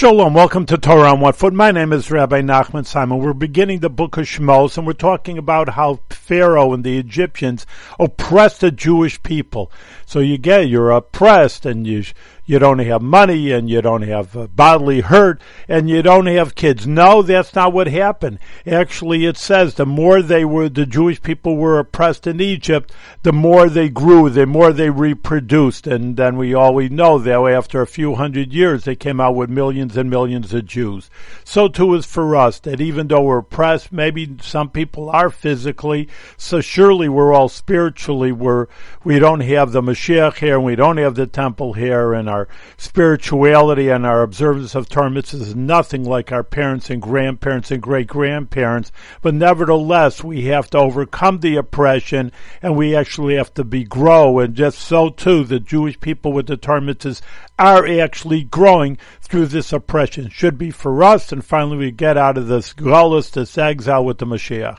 Shalom, welcome to Torah on One Foot. My name is Rabbi Nachman Simon. We're beginning the book of Shmos, and we're talking about how Pharaoh and the Egyptians oppressed the Jewish people. So you get you're oppressed, and you you don't have money and you don't have uh, bodily hurt and you don't have kids. No, that's not what happened. Actually, it says the more they were, the Jewish people were oppressed in Egypt, the more they grew, the more they reproduced. And then we always know that after a few hundred years, they came out with millions and millions of Jews. So too is for us that even though we're oppressed, maybe some people are physically, so surely we're all spiritually, we're, we don't have the Mashiach here and we don't have the temple here and our spirituality and our observance of Torah is nothing like our parents and grandparents and great grandparents, but nevertheless, we have to overcome the oppression and we actually have to be grow. And just so too, the Jewish people with the Torah are actually growing through this oppression. Should be for us, and finally we get out of this gullus, this exile with the Mashiach.